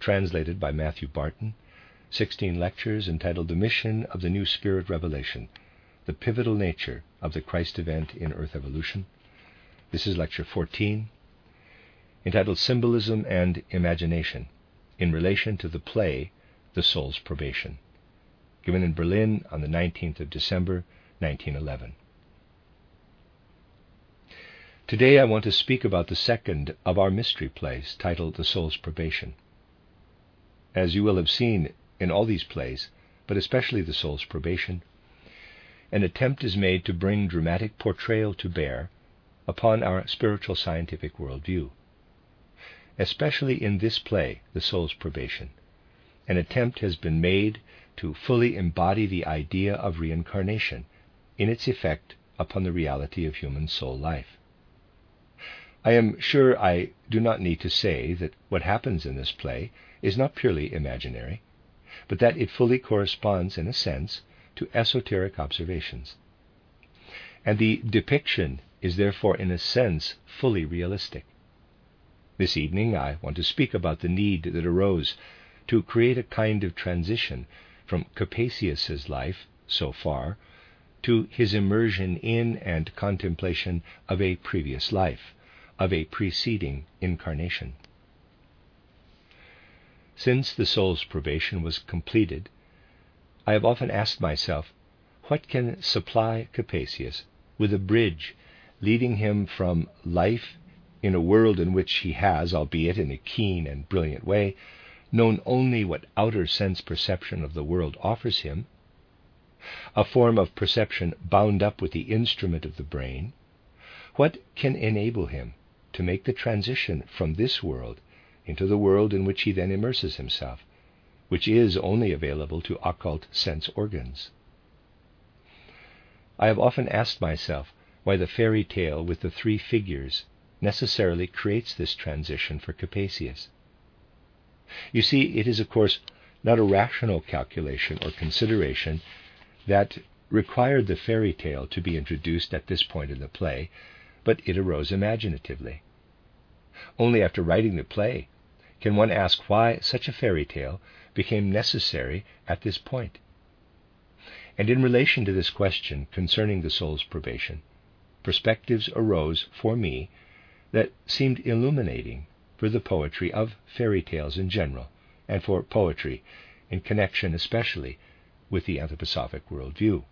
translated by Matthew Barton, 16 lectures entitled The Mission of the New Spirit Revelation, the Pivotal Nature of the Christ Event in Earth Evolution. This is Lecture 14, entitled Symbolism and Imagination in relation to the play The Soul's Probation, given in Berlin on the 19th of December, 1911. Today I want to speak about the second of our mystery plays, titled The Soul's Probation. As you will have seen in all these plays, but especially The Soul's Probation, an attempt is made to bring dramatic portrayal to bear upon our spiritual scientific worldview especially in this play, The Soul's Probation. An attempt has been made to fully embody the idea of reincarnation in its effect upon the reality of human soul life. I am sure I do not need to say that what happens in this play is not purely imaginary, but that it fully corresponds, in a sense, to esoteric observations. And the depiction is therefore, in a sense, fully realistic. This evening I want to speak about the need that arose to create a kind of transition from Capesius's life so far to his immersion in and contemplation of a previous life, of a preceding incarnation. Since the soul's probation was completed, I have often asked myself, what can supply Capesius with a bridge leading him from life in a world in which he has, albeit in a keen and brilliant way, known only what outer sense perception of the world offers him, a form of perception bound up with the instrument of the brain, what can enable him to make the transition from this world into the world in which he then immerses himself, which is only available to occult sense organs? I have often asked myself why the fairy tale with the three figures necessarily creates this transition for Capesius. You see, it is, of course, not a rational calculation or consideration that required the fairy tale to be introduced at this point in the play, but it arose imaginatively. Only after writing the play can one ask why such a fairy tale became necessary at this point. And in relation to this question concerning the soul's probation, perspectives arose for me that seemed illuminating for the poetry of fairy tales in general, and for poetry in connection especially with the anthroposophic worldview.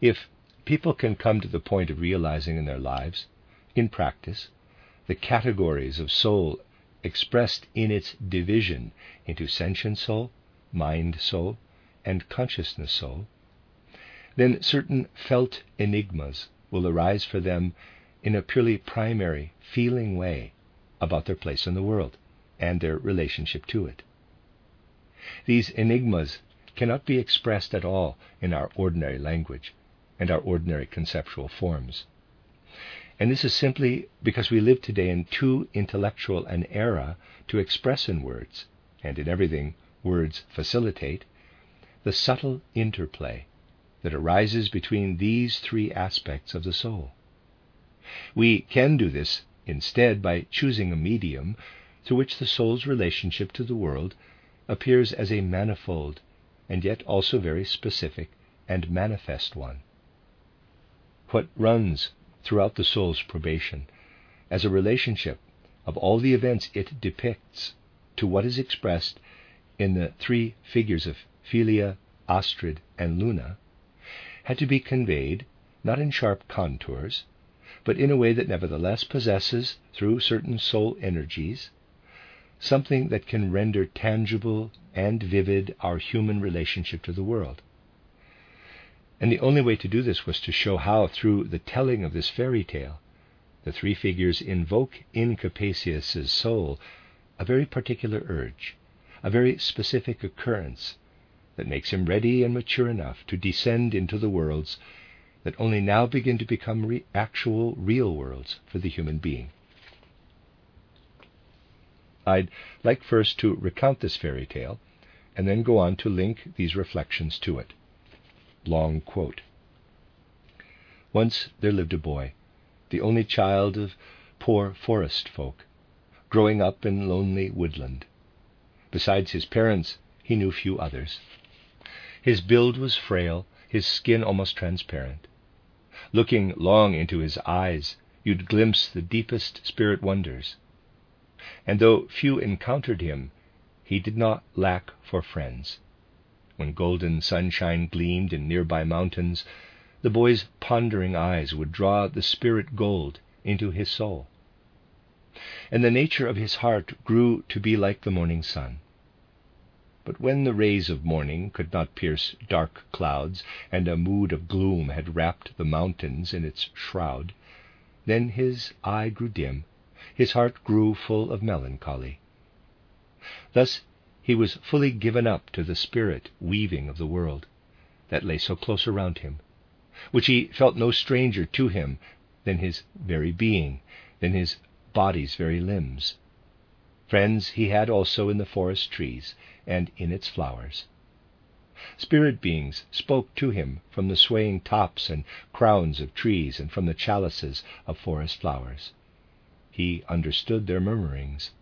If people can come to the point of realizing in their lives, in practice, the categories of soul expressed in its division into sentient soul, mind soul, and consciousness soul, then certain felt enigmas will arise for them in a purely primary, feeling way about their place in the world and their relationship to it. These enigmas cannot be expressed at all in our ordinary language and our ordinary conceptual forms. And this is simply because we live today in too intellectual an era to express in words, and in everything words facilitate, the subtle interplay that arises between these three aspects of the soul. We can do this instead by choosing a medium through which the soul's relationship to the world appears as a manifold and yet also very specific and manifest one. What runs throughout the soul's probation as a relationship of all the events it depicts to what is expressed in the three figures of Philia, Astrid, and Luna had to be conveyed not in sharp contours, but in a way that nevertheless possesses, through certain soul energies, something that can render tangible and vivid our human relationship to the world. And the only way to do this was to show how, through the telling of this fairy tale, the three figures invoke in Capesius's soul a very particular urge, a very specific occurrence that makes him ready and mature enough to descend into the worlds that only now begin to become re- actual, real worlds for the human being. I'd like first to recount this fairy tale and then go on to link these reflections to it. Long quote. Once there lived a boy, the only child of poor forest folk, growing up in lonely woodland. Besides his parents, he knew few others. His build was frail, his skin almost transparent. Looking long into his eyes, you'd glimpse the deepest spirit wonders. And though few encountered him, he did not lack for friends. When golden sunshine gleamed in nearby mountains, the boy's pondering eyes would draw the spirit gold into his soul. And the nature of his heart grew to be like the morning sun. But when the rays of morning could not pierce dark clouds, and a mood of gloom had wrapped the mountains in its shroud, then his eye grew dim, his heart grew full of melancholy. Thus he was fully given up to the spirit weaving of the world that lay so close around him, which he felt no stranger to him than his very being, than his body's very limbs. Friends he had also in the forest trees and in its flowers. Spirit beings spoke to him from the swaying tops and crowns of trees and from the chalices of forest flowers. He understood their murmurings.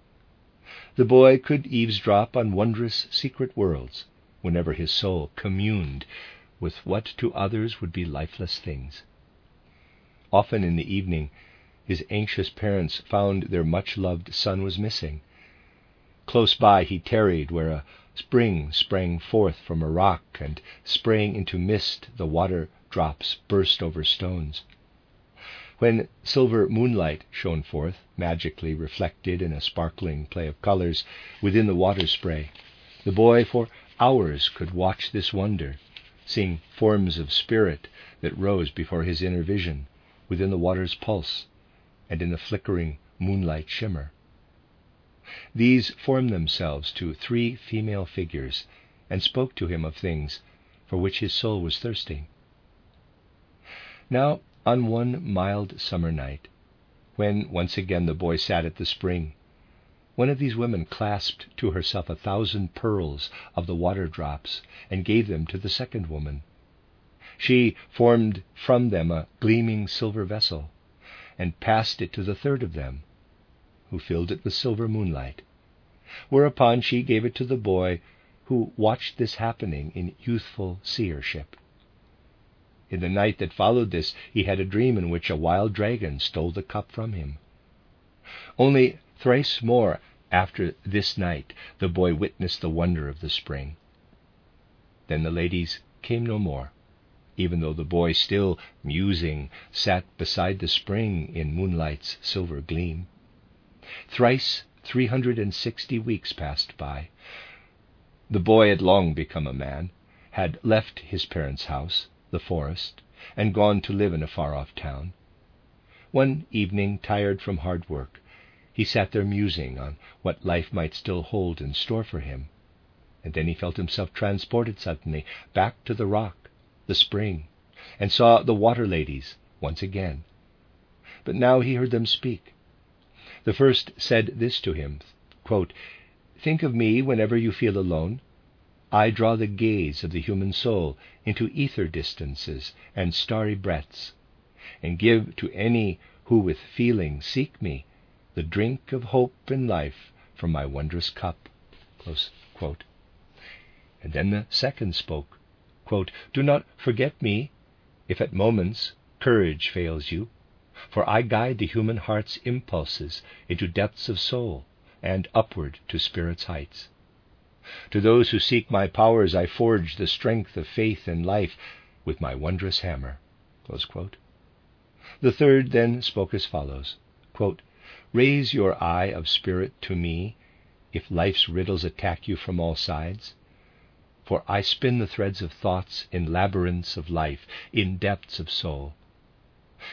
The boy could eavesdrop on wondrous secret worlds whenever his soul communed with what to others would be lifeless things. Often in the evening, his anxious parents found their much loved son was missing, Close by he tarried where a spring sprang forth from a rock, and spraying into mist the water drops burst over stones. When silver moonlight shone forth, magically reflected in a sparkling play of colors within the water spray, the boy for hours could watch this wonder, seeing forms of spirit that rose before his inner vision within the water's pulse and in the flickering moonlight shimmer. These formed themselves to three female figures and spoke to him of things for which his soul was thirsting. Now, on one mild summer night, when once again the boy sat at the spring, one of these women clasped to herself a thousand pearls of the water drops and gave them to the second woman. She formed from them a gleaming silver vessel and passed it to the third of them, who filled it with silver moonlight, whereupon she gave it to the boy, who watched this happening in youthful seership. In the night that followed this, he had a dream in which a wild dragon stole the cup from him. Only thrice more after this night the boy witnessed the wonder of the spring. Then the ladies came no more, even though the boy, still musing, sat beside the spring in moonlight's silver gleam. Thrice three hundred and sixty weeks passed by. The boy had long become a man, had left his parents' house, the forest, and gone to live in a far off town. One evening, tired from hard work, he sat there musing on what life might still hold in store for him, and then he felt himself transported suddenly back to the rock, the spring, and saw the water ladies once again. But now he heard them speak the first said this to him quote, Think of me whenever you feel alone. I draw the gaze of the human soul into ether distances and starry breadths, and give to any who with feeling seek me the drink of hope and life from my wondrous cup. And then the second spoke quote, Do not forget me if at moments courage fails you for I guide the human heart's impulses into depths of soul and upward to spirit's heights. To those who seek my powers, I forge the strength of faith and life with my wondrous hammer. The third then spoke as follows quote, Raise your eye of spirit to me if life's riddles attack you from all sides. For I spin the threads of thoughts in labyrinths of life, in depths of soul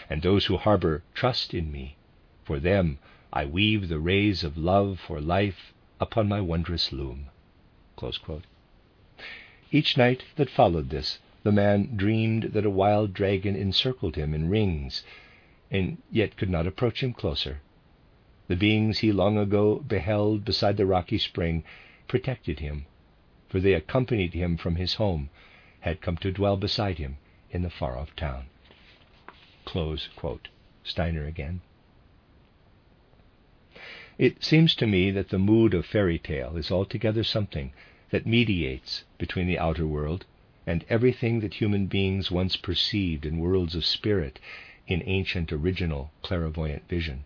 and those who harbor trust in me. For them I weave the rays of love for life upon my wondrous loom. Each night that followed this, the man dreamed that a wild dragon encircled him in rings, and yet could not approach him closer. The beings he long ago beheld beside the rocky spring protected him, for they accompanied him from his home, had come to dwell beside him in the far off town. Steiner again. It seems to me that the mood of fairy tale is altogether something that mediates between the outer world and everything that human beings once perceived in worlds of spirit in ancient original clairvoyant vision,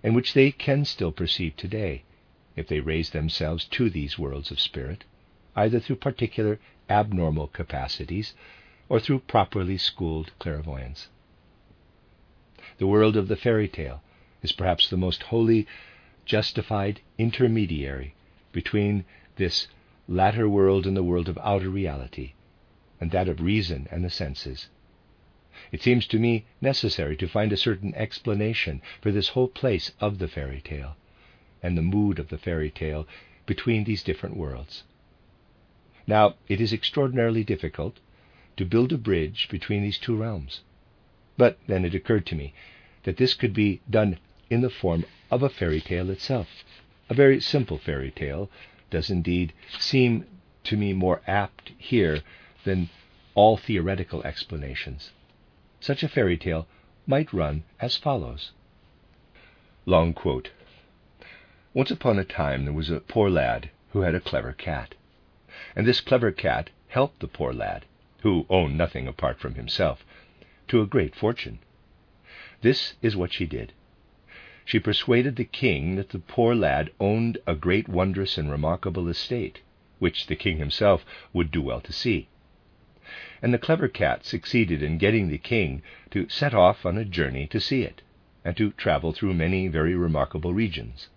and which they can still perceive today if they raise themselves to these worlds of spirit, either through particular abnormal capacities or through properly schooled clairvoyance. The world of the fairy tale is perhaps the most wholly justified intermediary between this latter world and the world of outer reality, and that of reason and the senses. It seems to me necessary to find a certain explanation for this whole place of the fairy tale and the mood of the fairy tale between these different worlds. Now, it is extraordinarily difficult to build a bridge between these two realms. But then it occurred to me that this could be done in the form of a fairy tale itself, a very simple fairy tale does indeed seem to me more apt here than all theoretical explanations. Such a fairy tale might run as follows. Long quote. Once upon a time there was a poor lad who had a clever cat. And this clever cat helped the poor lad, who owned nothing apart from himself, to a great fortune. This is what she did she persuaded the king that the poor lad owned a great, wondrous, and remarkable estate, which the king himself would do well to see. And the clever cat succeeded in getting the king to set off on a journey to see it, and to travel through many very remarkable regions.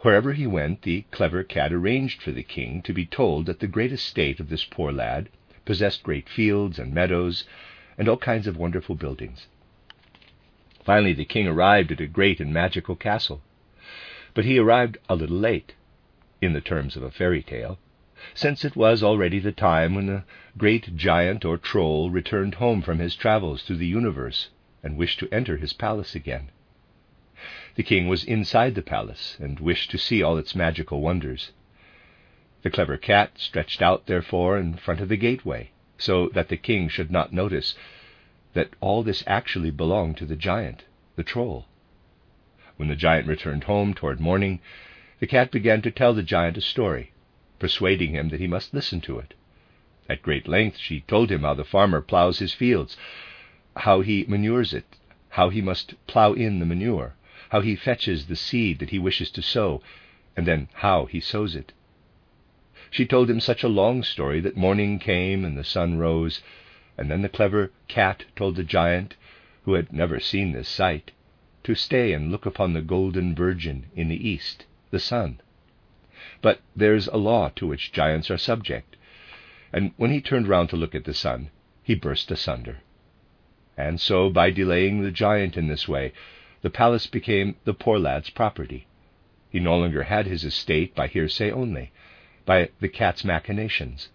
Wherever he went, the clever cat arranged for the king to be told that the great estate of this poor lad possessed great fields and meadows and all kinds of wonderful buildings. Finally, the king arrived at a great and magical castle. But he arrived a little late, in the terms of a fairy tale, since it was already the time when the great giant or troll returned home from his travels through the universe and wished to enter his palace again. The king was inside the palace and wished to see all its magical wonders. The clever cat stretched out, therefore, in front of the gateway, so that the king should not notice that all this actually belonged to the giant, the troll. When the giant returned home toward morning, the cat began to tell the giant a story, persuading him that he must listen to it. At great length she told him how the farmer ploughs his fields, how he manures it, how he must plough in the manure, how he fetches the seed that he wishes to sow, and then how he sows it. She told him such a long story that morning came and the sun rose, and then the clever cat told the giant, who had never seen this sight, to stay and look upon the golden virgin in the east, the sun. But there's a law to which giants are subject, and when he turned round to look at the sun, he burst asunder. And so, by delaying the giant in this way, the palace became the poor lad's property. He no longer had his estate by hearsay only, by the cat's machinations,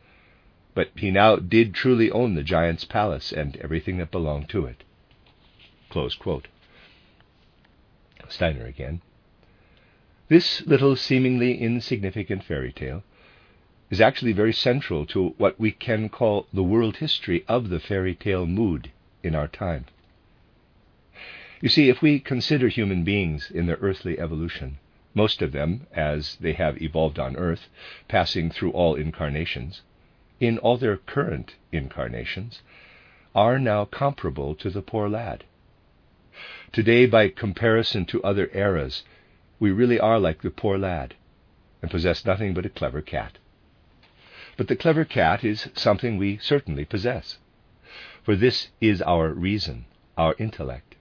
but he now did truly own the giant's palace and everything that belonged to it. Steiner again. This little seemingly insignificant fairy tale is actually very central to what we can call the world history of the fairy tale mood in our time. You see, if we consider human beings in their earthly evolution, most of them, as they have evolved on earth, passing through all incarnations, in all their current incarnations, are now comparable to the poor lad. Today, by comparison to other eras, we really are like the poor lad and possess nothing but a clever cat. But the clever cat is something we certainly possess, for this is our reason, our intellect.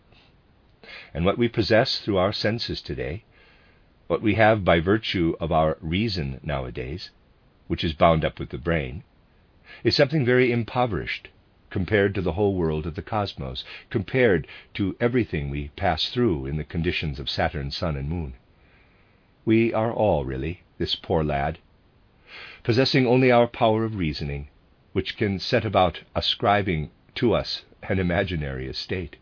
And what we possess through our senses today, what we have by virtue of our reason nowadays, which is bound up with the brain, is something very impoverished compared to the whole world of the cosmos, compared to everything we pass through in the conditions of Saturn, Sun, and Moon. We are all, really, this poor lad, possessing only our power of reasoning, which can set about ascribing to us an imaginary estate.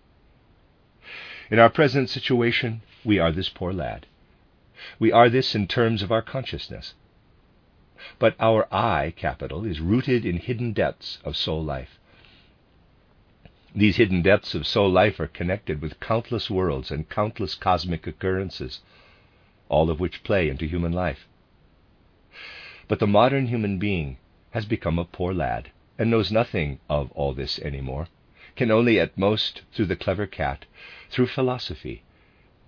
In our present situation, we are this poor lad. We are this in terms of our consciousness. But our I capital is rooted in hidden depths of soul life. These hidden depths of soul life are connected with countless worlds and countless cosmic occurrences, all of which play into human life. But the modern human being has become a poor lad and knows nothing of all this any more, can only at most, through the clever cat, through philosophy,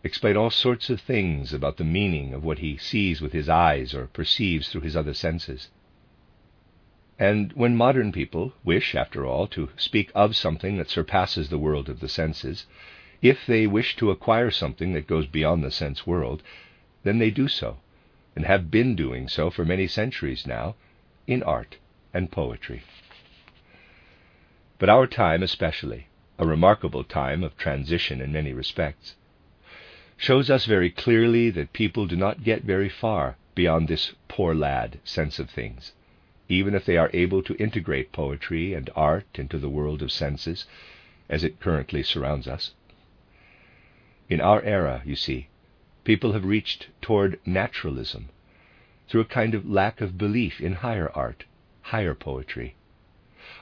explain all sorts of things about the meaning of what he sees with his eyes or perceives through his other senses. And when modern people wish, after all, to speak of something that surpasses the world of the senses, if they wish to acquire something that goes beyond the sense world, then they do so, and have been doing so for many centuries now, in art and poetry. But our time, especially, a remarkable time of transition in many respects, shows us very clearly that people do not get very far beyond this poor lad sense of things even if they are able to integrate poetry and art into the world of senses as it currently surrounds us. In our era, you see, people have reached toward naturalism through a kind of lack of belief in higher art, higher poetry,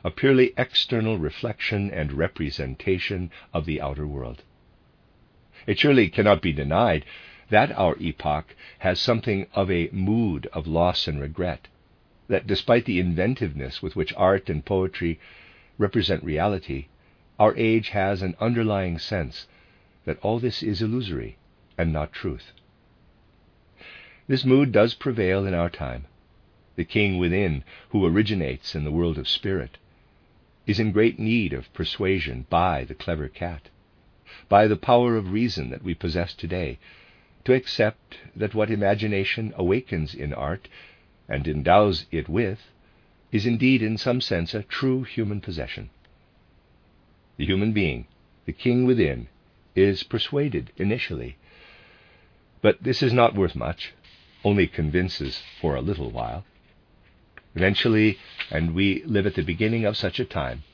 a purely external reflection and representation of the outer world. It surely cannot be denied that our epoch has something of a mood of loss and regret that despite the inventiveness with which art and poetry represent reality, our age has an underlying sense that all this is illusory and not truth. This mood does prevail in our time. The king within, who originates in the world of spirit, is in great need of persuasion by the clever cat, by the power of reason that we possess today, to accept that what imagination awakens in art and endows it with, is indeed in some sense a true human possession. The human being, the king within, is persuaded initially. But this is not worth much, only convinces for a little while. Eventually, and we live at the beginning of such a time,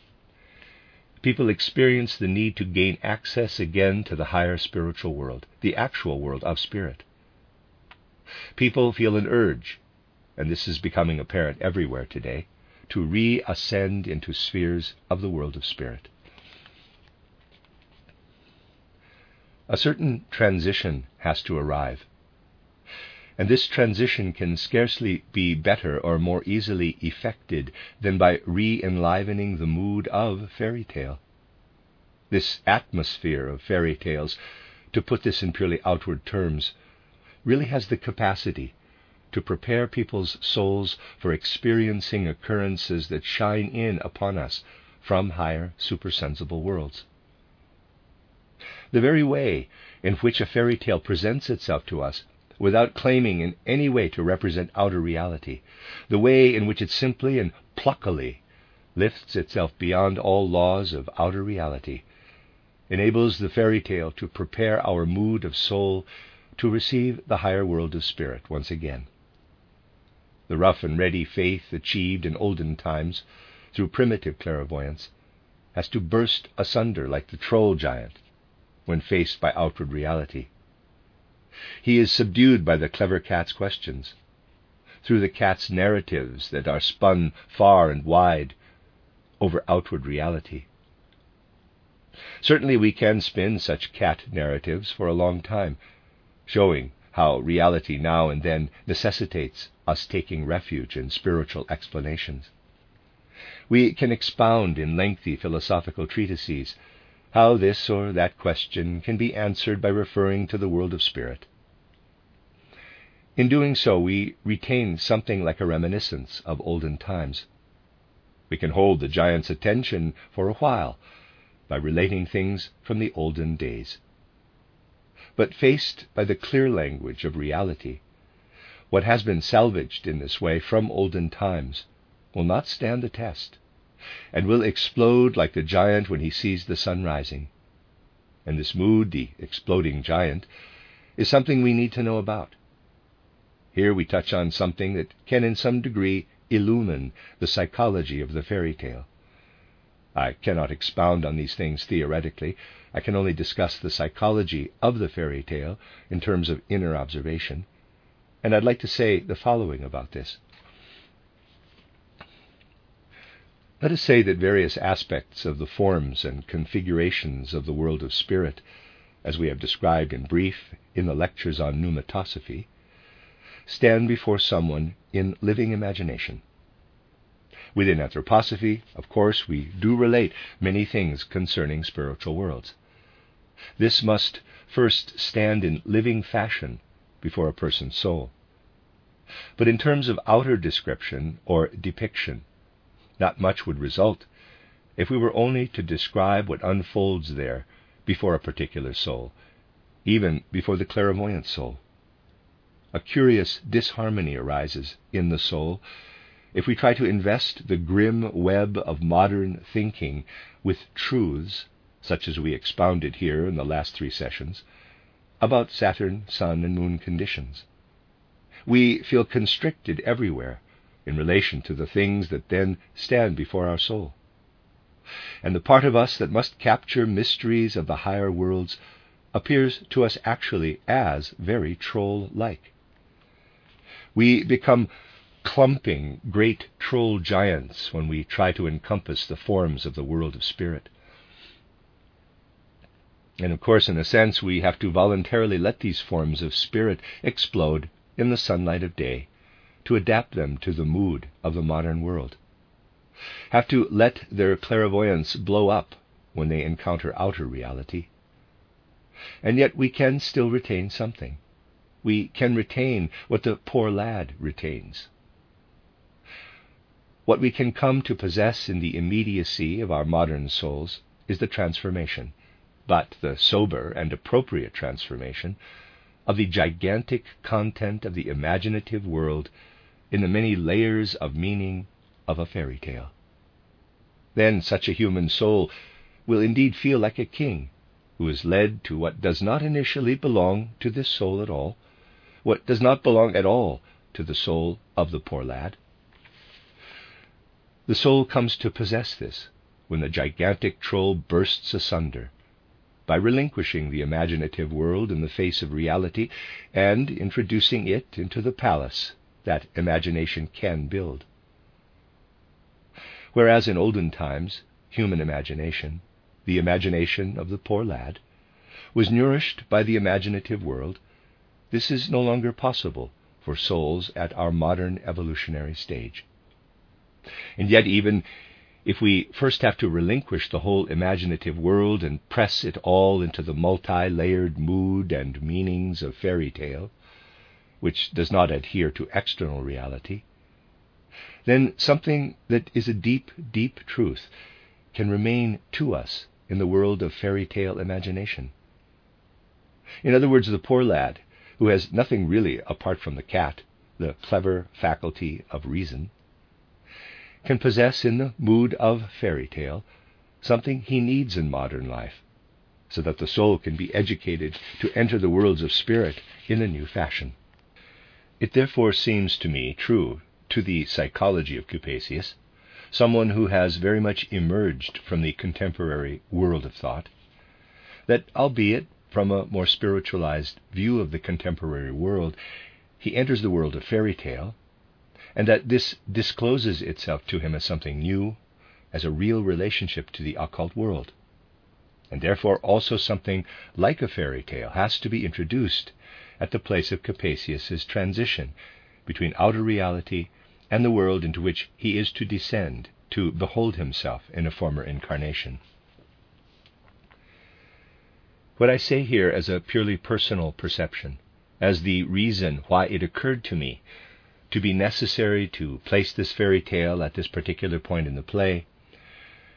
people experience the need to gain access again to the higher spiritual world, the actual world of spirit. People feel an urge and this is becoming apparent everywhere today, to reascend into spheres of the world of spirit. A certain transition has to arrive. And this transition can scarcely be better or more easily effected than by re enlivening the mood of fairy tale. This atmosphere of fairy tales, to put this in purely outward terms, really has the capacity to prepare people's souls for experiencing occurrences that shine in upon us from higher supersensible worlds. The very way in which a fairy tale presents itself to us without claiming in any way to represent outer reality, the way in which it simply and pluckily lifts itself beyond all laws of outer reality, enables the fairy tale to prepare our mood of soul to receive the higher world of spirit once again. The rough and ready faith achieved in olden times through primitive clairvoyance has to burst asunder like the troll giant when faced by outward reality. He is subdued by the clever cat's questions, through the cat's narratives that are spun far and wide over outward reality. Certainly, we can spin such cat narratives for a long time, showing how reality now and then necessitates us taking refuge in spiritual explanations. We can expound in lengthy philosophical treatises how this or that question can be answered by referring to the world of spirit. In doing so, we retain something like a reminiscence of olden times. We can hold the giant's attention for a while by relating things from the olden days but faced by the clear language of reality. What has been salvaged in this way from olden times will not stand the test, and will explode like the giant when he sees the sun rising. And this mood, the exploding giant, is something we need to know about. Here we touch on something that can, in some degree, illumine the psychology of the fairy tale. I cannot expound on these things theoretically. I can only discuss the psychology of the fairy tale in terms of inner observation. And I'd like to say the following about this. Let us say that various aspects of the forms and configurations of the world of spirit, as we have described in brief in the lectures on pneumatosophy, stand before someone in living imagination. Within anthroposophy, of course, we do relate many things concerning spiritual worlds. This must first stand in living fashion before a person's soul. But in terms of outer description or depiction, not much would result if we were only to describe what unfolds there before a particular soul, even before the clairvoyant soul a curious disharmony arises in the soul if we try to invest the grim web of modern thinking with truths, such as we expounded here in the last three sessions, about Saturn, Sun, and Moon conditions. We feel constricted everywhere in relation to the things that then stand before our soul. And the part of us that must capture mysteries of the higher worlds appears to us actually as very troll like. We become clumping great troll giants when we try to encompass the forms of the world of spirit. And of course, in a sense, we have to voluntarily let these forms of spirit explode in the sunlight of day to adapt them to the mood of the modern world. Have to let their clairvoyance blow up when they encounter outer reality. And yet we can still retain something we can retain what the poor lad retains. What we can come to possess in the immediacy of our modern souls is the transformation, but the sober and appropriate transformation of the gigantic content of the imaginative world in the many layers of meaning of a fairy tale. Then such a human soul will indeed feel like a king who is led to what does not initially belong to this soul at all, what does not belong at all to the soul of the poor lad. The soul comes to possess this when the gigantic troll bursts asunder by relinquishing the imaginative world in the face of reality and introducing it into the palace that imagination can build. Whereas in olden times, human imagination, the imagination of the poor lad, was nourished by the imaginative world, this is no longer possible for souls at our modern evolutionary stage. And yet, even if we first have to relinquish the whole imaginative world and press it all into the multi layered mood and meanings of fairy tale, which does not adhere to external reality, then something that is a deep, deep truth can remain to us in the world of fairy tale imagination. In other words, the poor lad who has nothing really apart from the cat, the clever faculty of reason, can possess in the mood of fairy tale something he needs in modern life, so that the soul can be educated to enter the worlds of spirit in a new fashion. It therefore seems to me true to the psychology of Capesius, someone who has very much emerged from the contemporary world of thought, that albeit from a more spiritualized view of the contemporary world, he enters the world of fairy tale, and that this discloses itself to him as something new, as a real relationship to the occult world. And therefore also something like a fairy tale has to be introduced at the place of Capesius's transition between outer reality and the world into which he is to descend to behold himself in a former incarnation. What I say here as a purely personal perception, as the reason why it occurred to me to be necessary to place this fairy tale at this particular point in the play,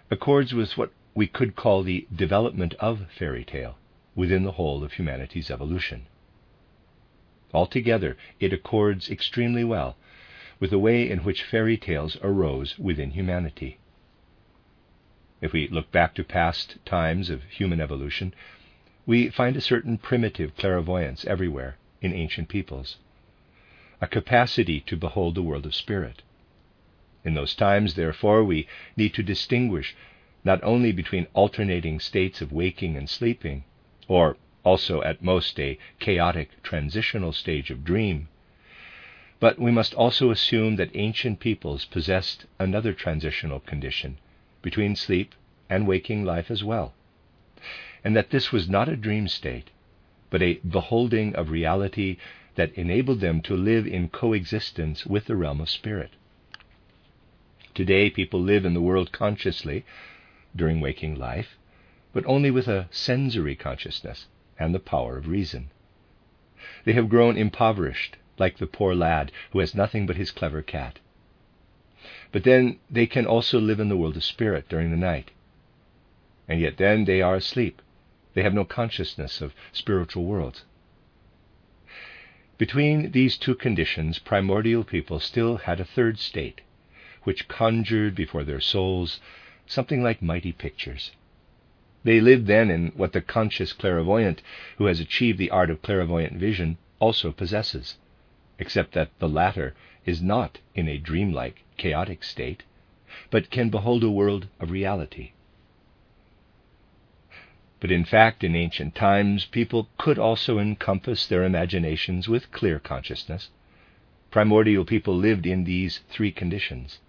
accords with what we could call the development of fairy tale within the whole of humanity's evolution. Altogether, it accords extremely well with the way in which fairy tales arose within humanity. If we look back to past times of human evolution, we find a certain primitive clairvoyance everywhere in ancient peoples. a capacity to behold the world of spirit. In those times, therefore, we need to distinguish not only between alternating states of waking and sleeping, or also at most a chaotic transitional stage of dream, but we must also assume that ancient peoples possessed another transitional condition between sleep and waking life as well, and that this was not a dream state, but a beholding of reality that enabled them to live in coexistence with the realm of spirit. Today, people live in the world consciously during waking life, but only with a sensory consciousness and the power of reason. They have grown impoverished, like the poor lad who has nothing but his clever cat. But then they can also live in the world of spirit during the night. And yet then they are asleep. They have no consciousness of spiritual worlds. Between these two conditions, primordial people still had a third state, which conjured before their souls something like mighty pictures. They lived then in what the conscious clairvoyant who has achieved the art of clairvoyant vision also possesses, except that the latter is not in a dreamlike, chaotic state, but can behold a world of reality. But in fact, in ancient times, people could also encompass their imaginations with clear consciousness. Primordial people lived in these three conditions.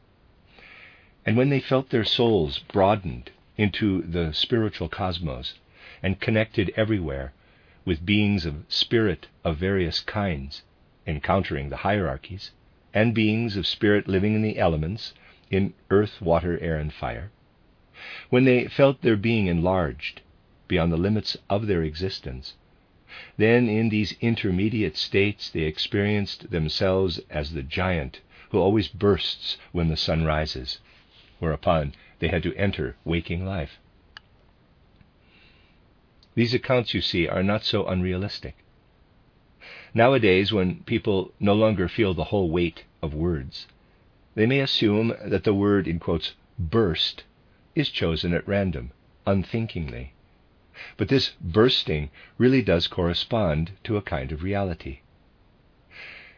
And when they felt their souls broadened into the spiritual cosmos and connected everywhere with beings of spirit of various kinds, encountering the hierarchies, and beings of spirit living in the elements, in earth, water, air, and fire, when they felt their being enlarged beyond the limits of their existence, then in these intermediate states they experienced themselves as the giant who always bursts when the sun rises whereupon they had to enter waking life. These accounts, you see, are not so unrealistic. Nowadays, when people no longer feel the whole weight of words, they may assume that the word, in quotes, burst, is chosen at random, unthinkingly. But this bursting really does correspond to a kind of reality.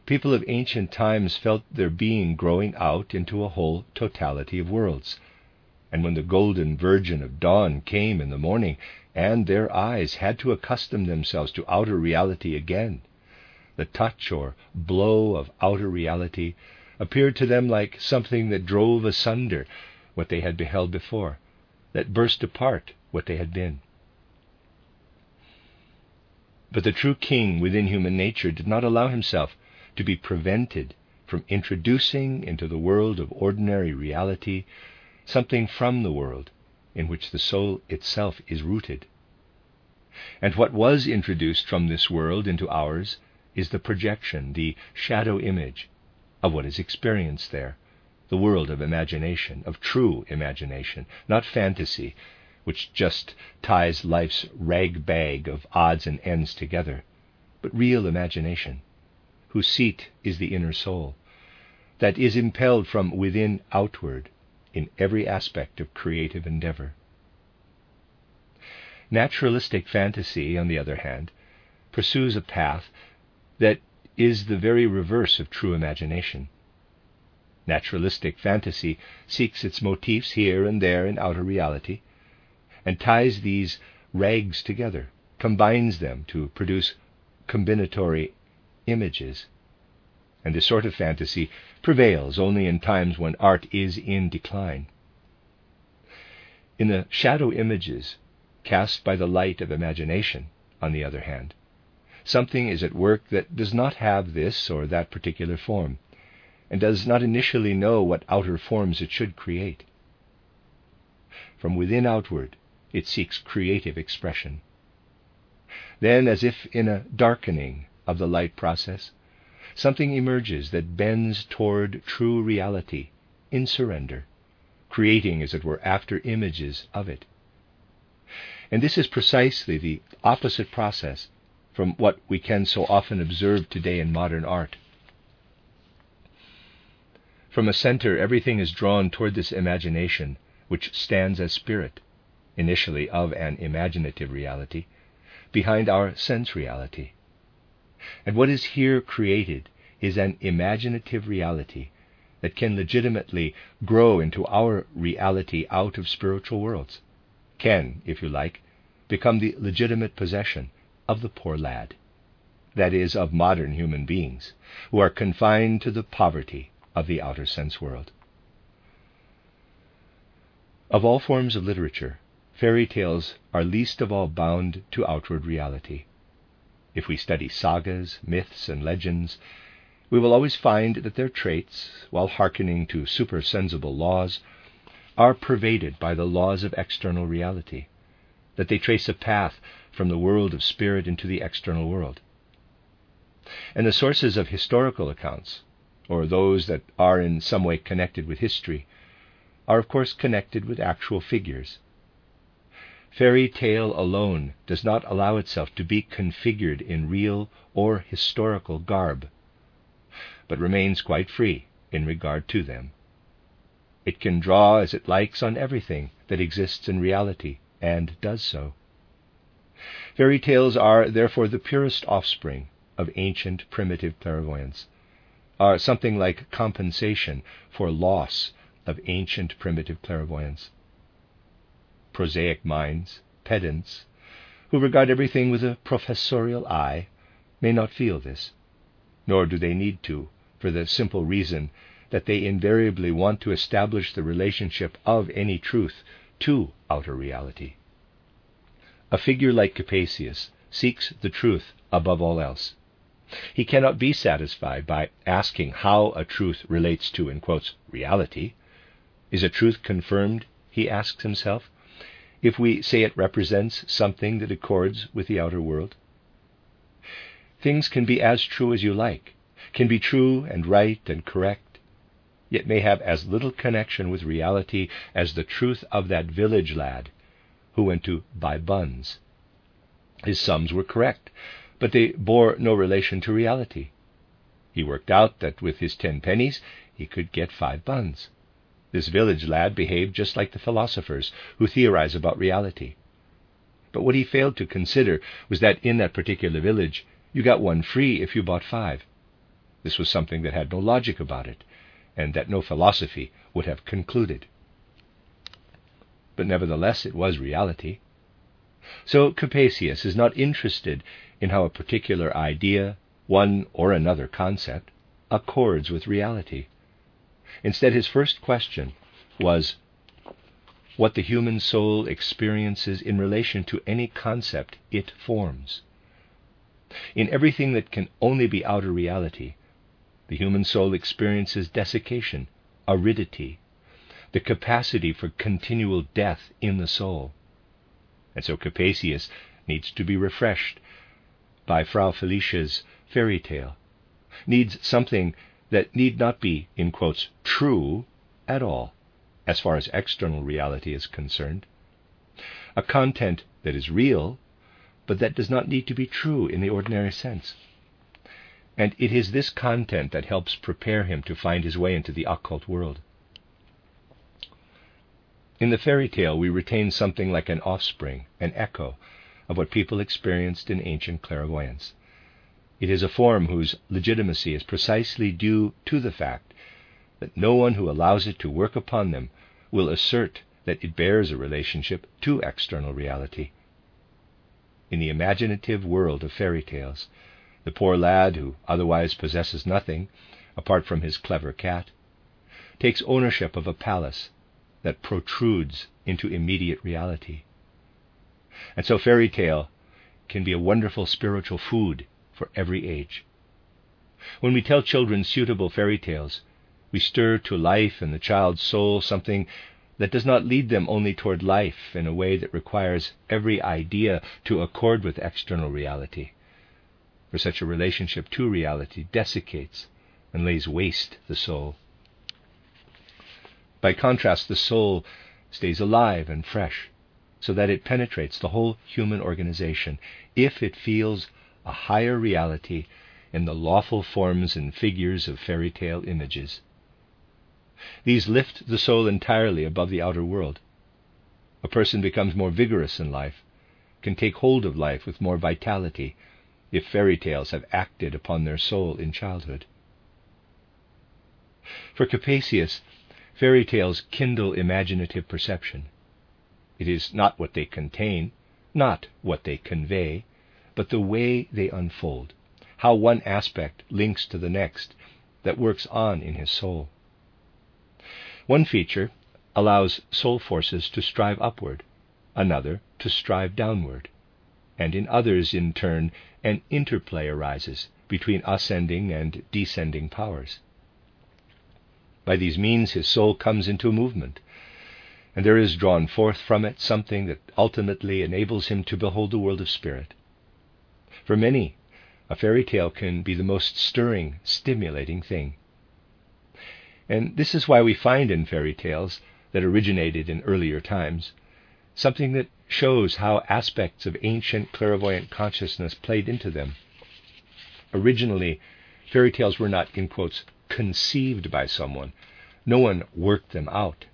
People of ancient times felt their being growing out into a whole totality of worlds. And when the golden virgin of dawn came in the morning, and their eyes had to accustom themselves to outer reality again, the touch or blow of outer reality appeared to them like something that drove asunder what they had beheld before, that burst apart what they had been. But the true king within human nature did not allow himself to be prevented from introducing into the world of ordinary reality something from the world in which the soul itself is rooted. And what was introduced from this world into ours is the projection, the shadow image of what is experienced there, the world of imagination, of true imagination, not fantasy, which just ties life's rag bag of odds and ends together, but real imagination whose seat is the inner soul, that is impelled from within outward in every aspect of creative endeavor. Naturalistic fantasy, on the other hand, pursues a path that is the very reverse of true imagination. Naturalistic fantasy seeks its motifs here and there in outer reality, and ties these rags together, combines them to produce combinatory images. And this sort of fantasy prevails only in times when art is in decline. In the shadow images cast by the light of imagination, on the other hand, something is at work that does not have this or that particular form, and does not initially know what outer forms it should create. From within outward, it seeks creative expression. Then, as if in a darkening of the light process, something emerges that bends toward true reality in surrender, creating, as it were, after images of it. And this is precisely the opposite process from what we can so often observe today in modern art. From a center, everything is drawn toward this imagination, which stands as spirit, initially of an imaginative reality, behind our sense reality. And what is here created is an imaginative reality that can legitimately grow into our reality out of spiritual worlds, can, if you like, become the legitimate possession of the poor lad, that is, of modern human beings, who are confined to the poverty of the outer sense world. Of all forms of literature, fairy tales are least of all bound to outward reality. If we study sagas, myths, and legends, we will always find that their traits, while hearkening to supersensible laws, are pervaded by the laws of external reality, that they trace a path from the world of spirit into the external world. And the sources of historical accounts, or those that are in some way connected with history, are of course connected with actual figures. Fairy tale alone does not allow itself to be configured in real or historical garb but remains quite free in regard to them. It can draw as it likes on everything that exists in reality, and does so. Fairy tales are therefore the purest offspring of ancient primitive clairvoyance, are something like compensation for loss of ancient primitive clairvoyance. Prosaic minds, pedants, who regard everything with a professorial eye, may not feel this, nor do they need to, for the simple reason that they invariably want to establish the relationship of any truth to outer reality. A figure like Capesius seeks the truth above all else. He cannot be satisfied by asking how a truth relates to, in quotes, reality. Is a truth confirmed, he asks himself, if we say it represents something that accords with the outer world? Things can be as true as you like, can be true and right and correct, yet may have as little connection with reality as the truth of that village lad who went to buy buns. His sums were correct, but they bore no relation to reality. He worked out that with his ten pennies he could get five buns. This village lad behaved just like the philosophers who theorize about reality. But what he failed to consider was that in that particular village you got one free if you bought five. This was something that had no logic about it, and that no philosophy would have concluded. But nevertheless, it was reality. So Capesius is not interested in how a particular idea, one or another concept, accords with reality. Instead, his first question was what the human soul experiences in relation to any concept it forms. In everything that can only be outer reality, the human soul experiences desiccation, aridity, the capacity for continual death in the soul. And so Capesius needs to be refreshed by Frau Felicia's fairy tale, needs something that need not be, in quotes, true at all, as far as external reality is concerned. A content that is real, but that does not need to be true in the ordinary sense. And it is this content that helps prepare him to find his way into the occult world. In the fairy tale, we retain something like an offspring, an echo, of what people experienced in ancient clairvoyance. It is a form whose legitimacy is precisely due to the fact that no one who allows it to work upon them will assert that it bears a relationship to external reality. In the imaginative world of fairy tales, the poor lad, who otherwise possesses nothing apart from his clever cat, takes ownership of a palace that protrudes into immediate reality. And so fairy tale can be a wonderful spiritual food for every age. When we tell children suitable fairy tales, we stir to life in the child's soul something that does not lead them only toward life in a way that requires every idea to accord with external reality, for such a relationship to reality desiccates and lays waste the soul. By contrast, the soul stays alive and fresh, so that it penetrates the whole human organization if it feels a higher reality in the lawful forms and figures of fairy tale images. These lift the soul entirely above the outer world. A person becomes more vigorous in life, can take hold of life with more vitality, if fairy tales have acted upon their soul in childhood. For Capesius, fairy tales kindle imaginative perception. It is not what they contain, not what they convey, but the way they unfold, how one aspect links to the next that works on in his soul. One feature allows soul forces to strive upward, another to strive downward, and in others, in turn, an interplay arises between ascending and descending powers. By these means, his soul comes into movement, and there is drawn forth from it something that ultimately enables him to behold the world of spirit. For many, a fairy tale can be the most stirring, stimulating thing. And this is why we find in fairy tales that originated in earlier times something that shows how aspects of ancient clairvoyant consciousness played into them. Originally, fairy tales were not, in quotes, conceived by someone. No one worked them out,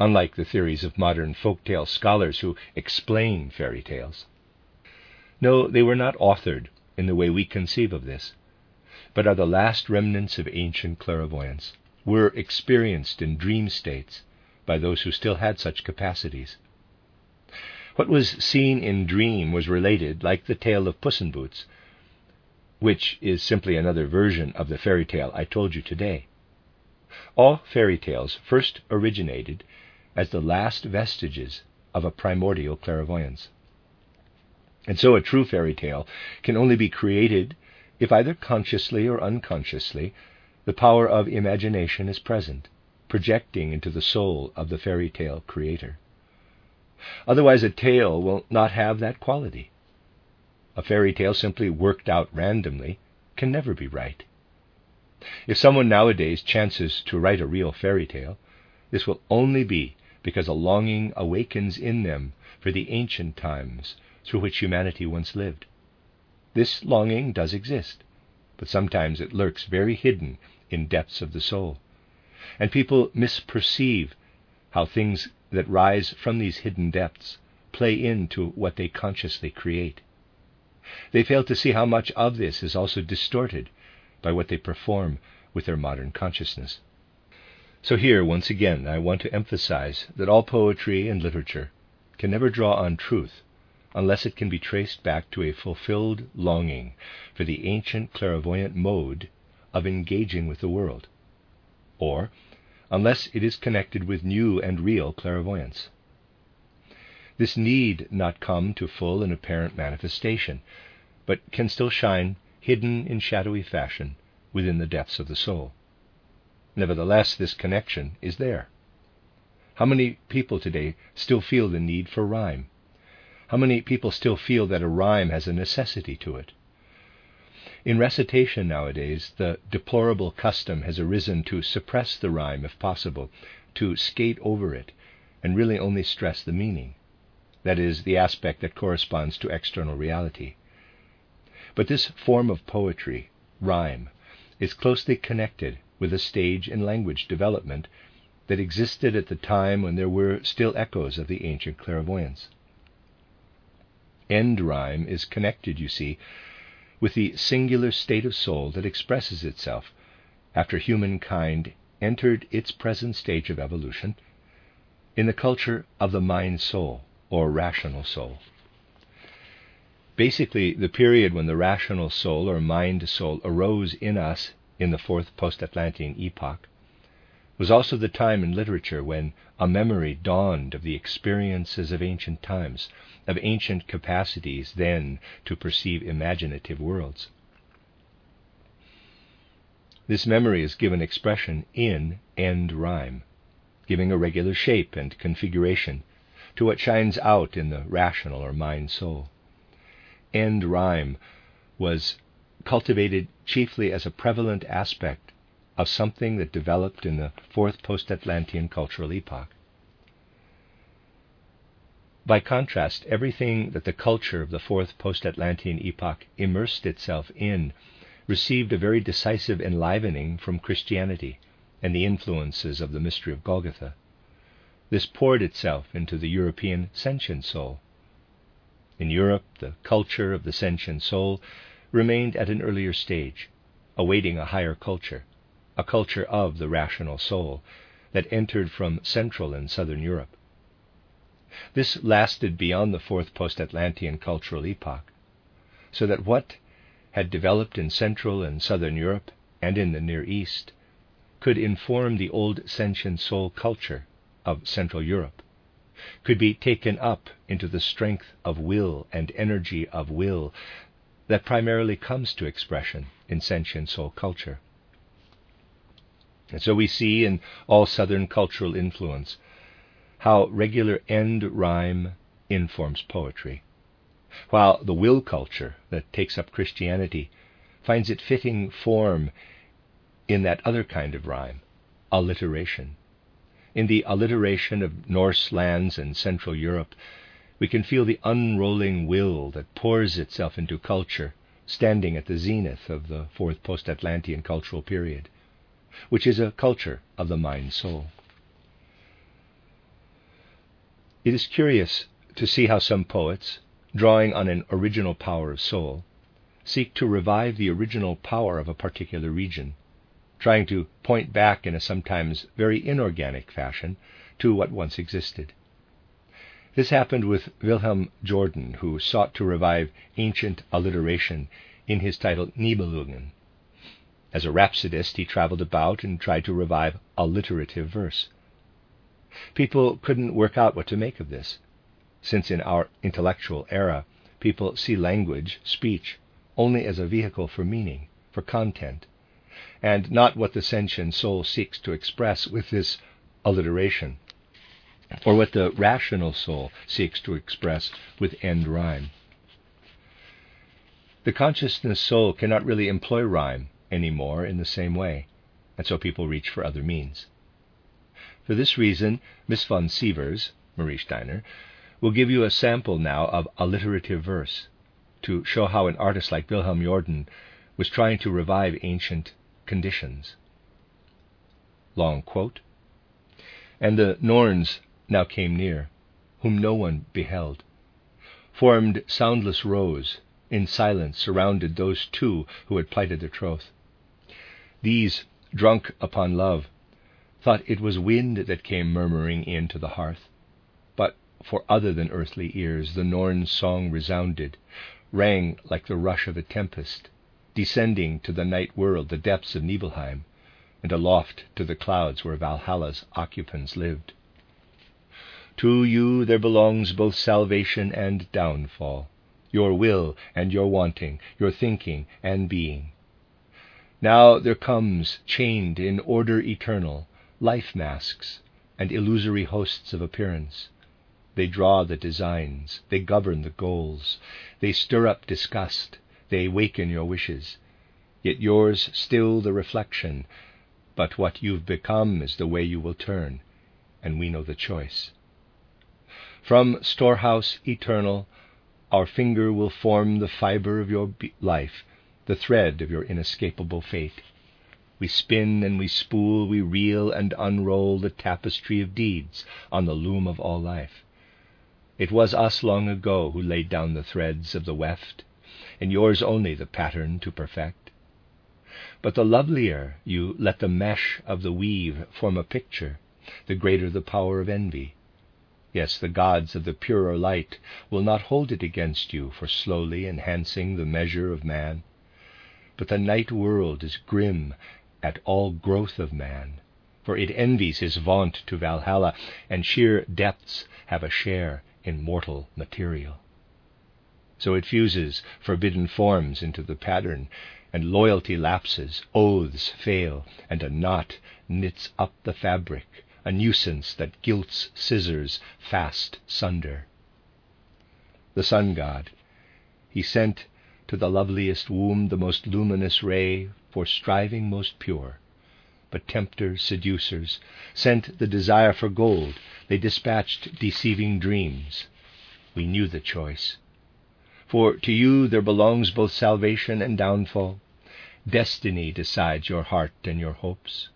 unlike the theories of modern folktale scholars who explain fairy tales. No, they were not authored in the way we conceive of this, but are the last remnants of ancient clairvoyance, were experienced in dream states by those who still had such capacities. What was seen in dream was related, like the tale of Puss in Boots, which is simply another version of the fairy tale I told you today. All fairy tales first originated as the last vestiges of a primordial clairvoyance. And so a true fairy tale can only be created if either consciously or unconsciously the power of imagination is present, projecting into the soul of the fairy tale creator. Otherwise, a tale will not have that quality. A fairy tale simply worked out randomly can never be right. If someone nowadays chances to write a real fairy tale, this will only be because a longing awakens in them for the ancient times through which humanity once lived. This longing does exist, but sometimes it lurks very hidden in depths of the soul, and people misperceive how things that rise from these hidden depths play into what they consciously create. They fail to see how much of this is also distorted by what they perform with their modern consciousness. So, here, once again, I want to emphasize that all poetry and literature can never draw on truth unless it can be traced back to a fulfilled longing for the ancient clairvoyant mode of engaging with the world, or unless it is connected with new and real clairvoyance. This need not come to full and apparent manifestation, but can still shine hidden in shadowy fashion within the depths of the soul. Nevertheless, this connection is there. How many people today still feel the need for rhyme? How many people still feel that a rhyme has a necessity to it? In recitation nowadays, the deplorable custom has arisen to suppress the rhyme if possible, to skate over it, and really only stress the meaning. That is, the aspect that corresponds to external reality. But this form of poetry, rhyme, is closely connected with a stage in language development that existed at the time when there were still echoes of the ancient clairvoyance end rhyme is connected, you see, with the singular state of soul that expresses itself after humankind entered its present stage of evolution in the culture of the mind soul or rational soul. Basically, the period when the rational soul or mind soul arose in us in the fourth post Atlantean epoch was also the time in literature when a memory dawned of the experiences of ancient times, of ancient capacities then to perceive imaginative worlds. This memory is given expression in end rhyme, giving a regular shape and configuration to what shines out in the rational or mind soul. End rhyme was cultivated chiefly as a prevalent aspect of something that developed in the fourth post Atlantean cultural epoch. By contrast, everything that the culture of the fourth post Atlantean epoch immersed itself in received a very decisive enlivening from Christianity and the influences of the mystery of Golgotha. This poured itself into the European sentient soul. In Europe, the culture of the sentient soul remained at an earlier stage, awaiting a higher culture a culture of the rational soul that entered from Central and Southern Europe. This lasted beyond the fourth post Atlantean cultural epoch, so that what had developed in Central and Southern Europe and in the Near East could inform the old sentient soul culture of Central Europe, could be taken up into the strength of will and energy of will that primarily comes to expression in sentient soul culture. And so we see in all Southern cultural influence how regular end rhyme informs poetry, while the will culture that takes up Christianity finds it fitting form in that other kind of rhyme, alliteration. In the alliteration of Norse lands and Central Europe, we can feel the unrolling will that pours itself into culture, standing at the zenith of the fourth post Atlantean cultural period, which is a culture of the mind soul. It is curious to see how some poets, drawing on an original power of soul, seek to revive the original power of a particular region trying to point back in a sometimes very inorganic fashion to what once existed. This happened with Wilhelm Jordan, who sought to revive ancient alliteration in his title Nibelungen. As a rhapsodist, he traveled about and tried to revive alliterative verse. People couldn't work out what to make of this, since in our intellectual era, people see language, speech, only as a vehicle for meaning, for content, and not what the sentient soul seeks to express with this alliteration, or what the rational soul seeks to express with end rhyme. The consciousness soul cannot really employ rhyme anymore in the same way, and so people reach for other means. For this reason, Miss von Sievers, Marie Steiner, will give you a sample now of alliterative verse to show how an artist like Wilhelm Jordan was trying to revive ancient conditions. Long quote. And the Norns now came near, whom no one beheld, formed soundless rows, in silence surrounded those two who had plighted their troth. These, drunk upon love, thought it was wind that came murmuring in to the hearth, but for other than earthly ears the Norn's song resounded, rang like the rush of a tempest, descending to the night world, the depths of Nibelheim, and aloft to the clouds where Valhalla's occupants lived. To you there belongs both salvation and downfall, your will and your wanting, your thinking and being. Now there comes, chained in order eternal, life masks and illusory hosts of appearance. They draw the designs, they govern the goals, they stir up disgust, they waken your wishes. Yet yours still the reflection, but what you've become is the way you will turn, and we know the choice. From storehouse eternal, our finger will form the fiber of your life, the thread of your inescapable fate. We spin and we spool, we reel and unroll the tapestry of deeds on the loom of all life. It was us long ago who laid down the threads of the weft and yours only the pattern to perfect. But the lovelier you let the mesh of the weave form a picture, the greater the power of envy. Yes, the gods of the purer light will not hold it against you for slowly enhancing the measure of man. But the night world is grim at all growth of man, for it envies his vaunt to Valhalla, and sheer depths have a share in mortal material. So it fuses forbidden forms into the pattern, and loyalty lapses, oaths fail, and a knot knits up the fabric, a nuisance that guilt's scissors fast sunder. The sun god, he sent to the loveliest womb the most luminous ray for striving most pure. But tempters, seducers, sent the desire for gold. They dispatched deceiving dreams. We knew the choice. For to you there belongs both salvation and downfall. Destiny decides your heart and your hopes.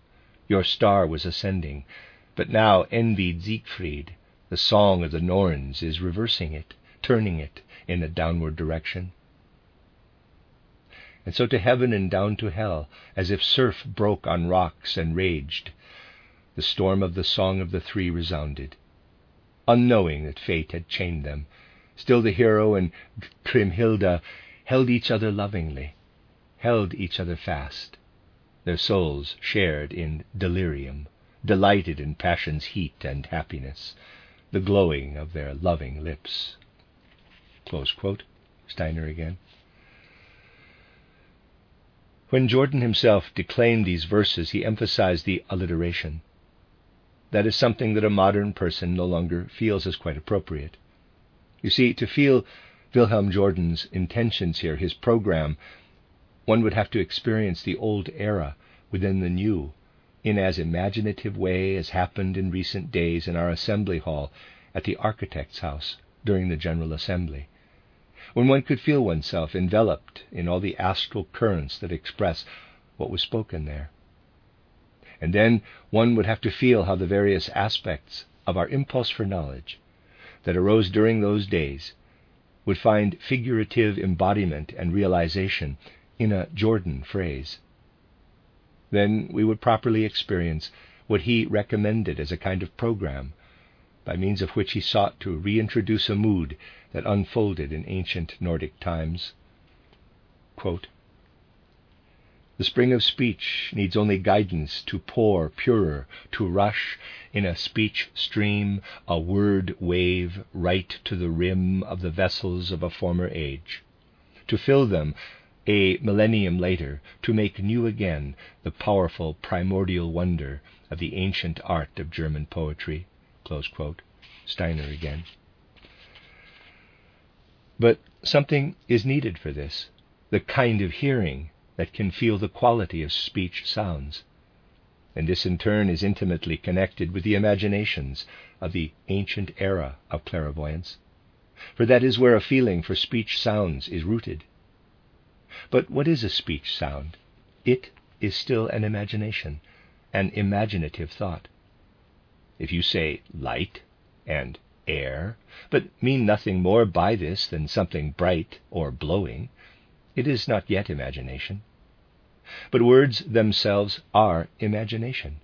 Your star was ascending, but now envied Siegfried, the song of the Norns, is reversing it, turning it in a downward direction. And so to heaven and down to hell, as if surf broke on rocks and raged. The storm of the song of the three resounded. Unknowing that fate had chained them, still the hero and Kriemhilda held each other lovingly, held each other fast. Their souls shared in delirium, delighted in passion's heat and happiness, the glowing of their loving lips. Steiner again. When Jordan himself declaimed these verses, he emphasized the alliteration. That is something that a modern person no longer feels as quite appropriate. You see, to feel Wilhelm Jordan's intentions here, his program, one would have to experience the old era within the new in as imaginative way as happened in recent days in our assembly hall at the architect's house during the General Assembly when one could feel oneself enveloped in all the astral currents that express what was spoken there. And then one would have to feel how the various aspects of our impulse for knowledge that arose during those days would find figurative embodiment and realization in a Jordan phrase. Then we would properly experience what he recommended as a kind of program by means of which he sought to reintroduce a mood that unfolded in ancient Nordic times. Quote, the spring of speech needs only guidance to pour purer, to rush in a speech stream, a word wave, right to the rim of the vessels of a former age, to fill them a millennium later, to make new again the powerful primordial wonder of the ancient art of German poetry. Steiner again. But something is needed for this the kind of hearing that can feel the quality of speech sounds. And this in turn is intimately connected with the imaginations of the ancient era of clairvoyance, for that is where a feeling for speech sounds is rooted. But what is a speech sound? It is still an imagination, an imaginative thought. If you say light and air, but mean nothing more by this than something bright or blowing, it is not yet imagination. But words themselves are imagination.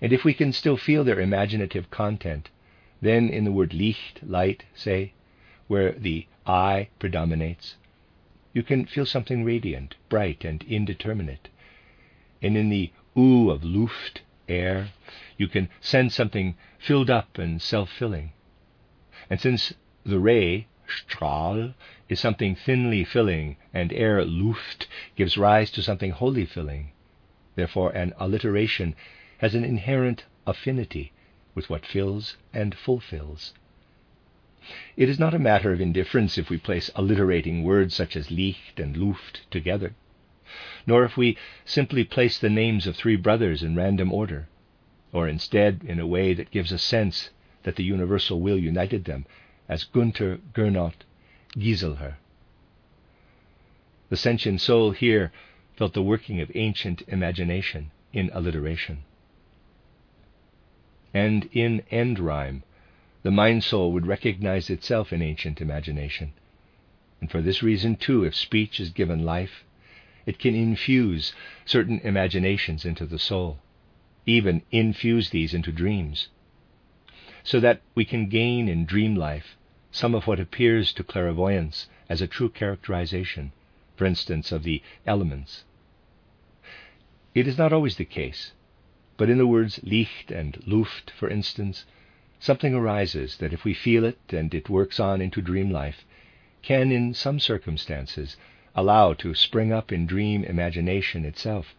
And if we can still feel their imaginative content, then in the word Licht, light, say, where the I predominates, you can feel something radiant, bright, and indeterminate. And in the U of Luft, air, you can sense something filled up and self filling. And since the ray, Strahl, is something thinly filling, and air, Luft, gives rise to something wholly filling, therefore an alliteration has an inherent affinity with what fills and fulfills. It is not a matter of indifference if we place alliterating words such as Licht and Luft together nor if we simply place the names of three brothers in random order, or instead in a way that gives a sense that the universal will united them, as Gunther, Gernot, Giselher. The sentient soul here felt the working of ancient imagination in alliteration. And in end rhyme, the mind soul would recognize itself in ancient imagination. And for this reason, too, if speech is given life, it can infuse certain imaginations into the soul, even infuse these into dreams, so that we can gain in dream life some of what appears to clairvoyance as a true characterization, for instance, of the elements. It is not always the case, but in the words Licht and Luft, for instance, something arises that, if we feel it and it works on into dream life, can, in some circumstances, allow to spring up in dream imagination itself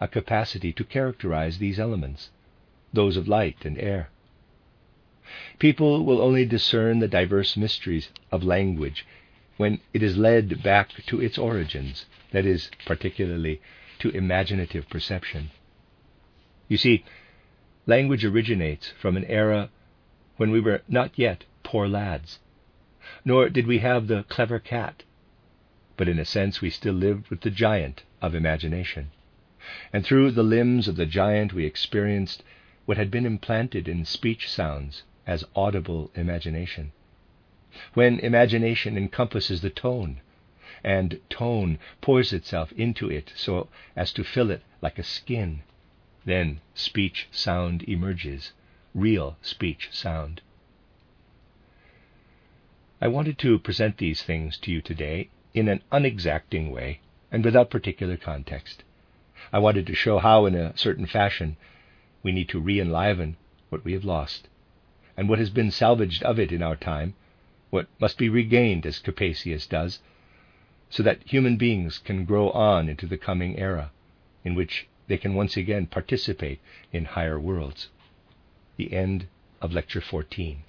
a capacity to characterize these elements, those of light and air. People will only discern the diverse mysteries of language when it is led back to its origins, that is, particularly to imaginative perception. You see, language originates from an era when we were not yet poor lads, nor did we have the clever cat but in a sense we still lived with the giant of imagination. And through the limbs of the giant we experienced what had been implanted in speech sounds as audible imagination. When imagination encompasses the tone, and tone pours itself into it so as to fill it like a skin. Then speech sound emerges, real speech sound. I wanted to present these things to you today in an unexacting way and without particular context. I wanted to show how, in a certain fashion, we need to re enliven what we have lost, and what has been salvaged of it in our time, what must be regained, as Capesius does, so that human beings can grow on into the coming era, in which they can once again participate in higher worlds. The end of Lecture 14.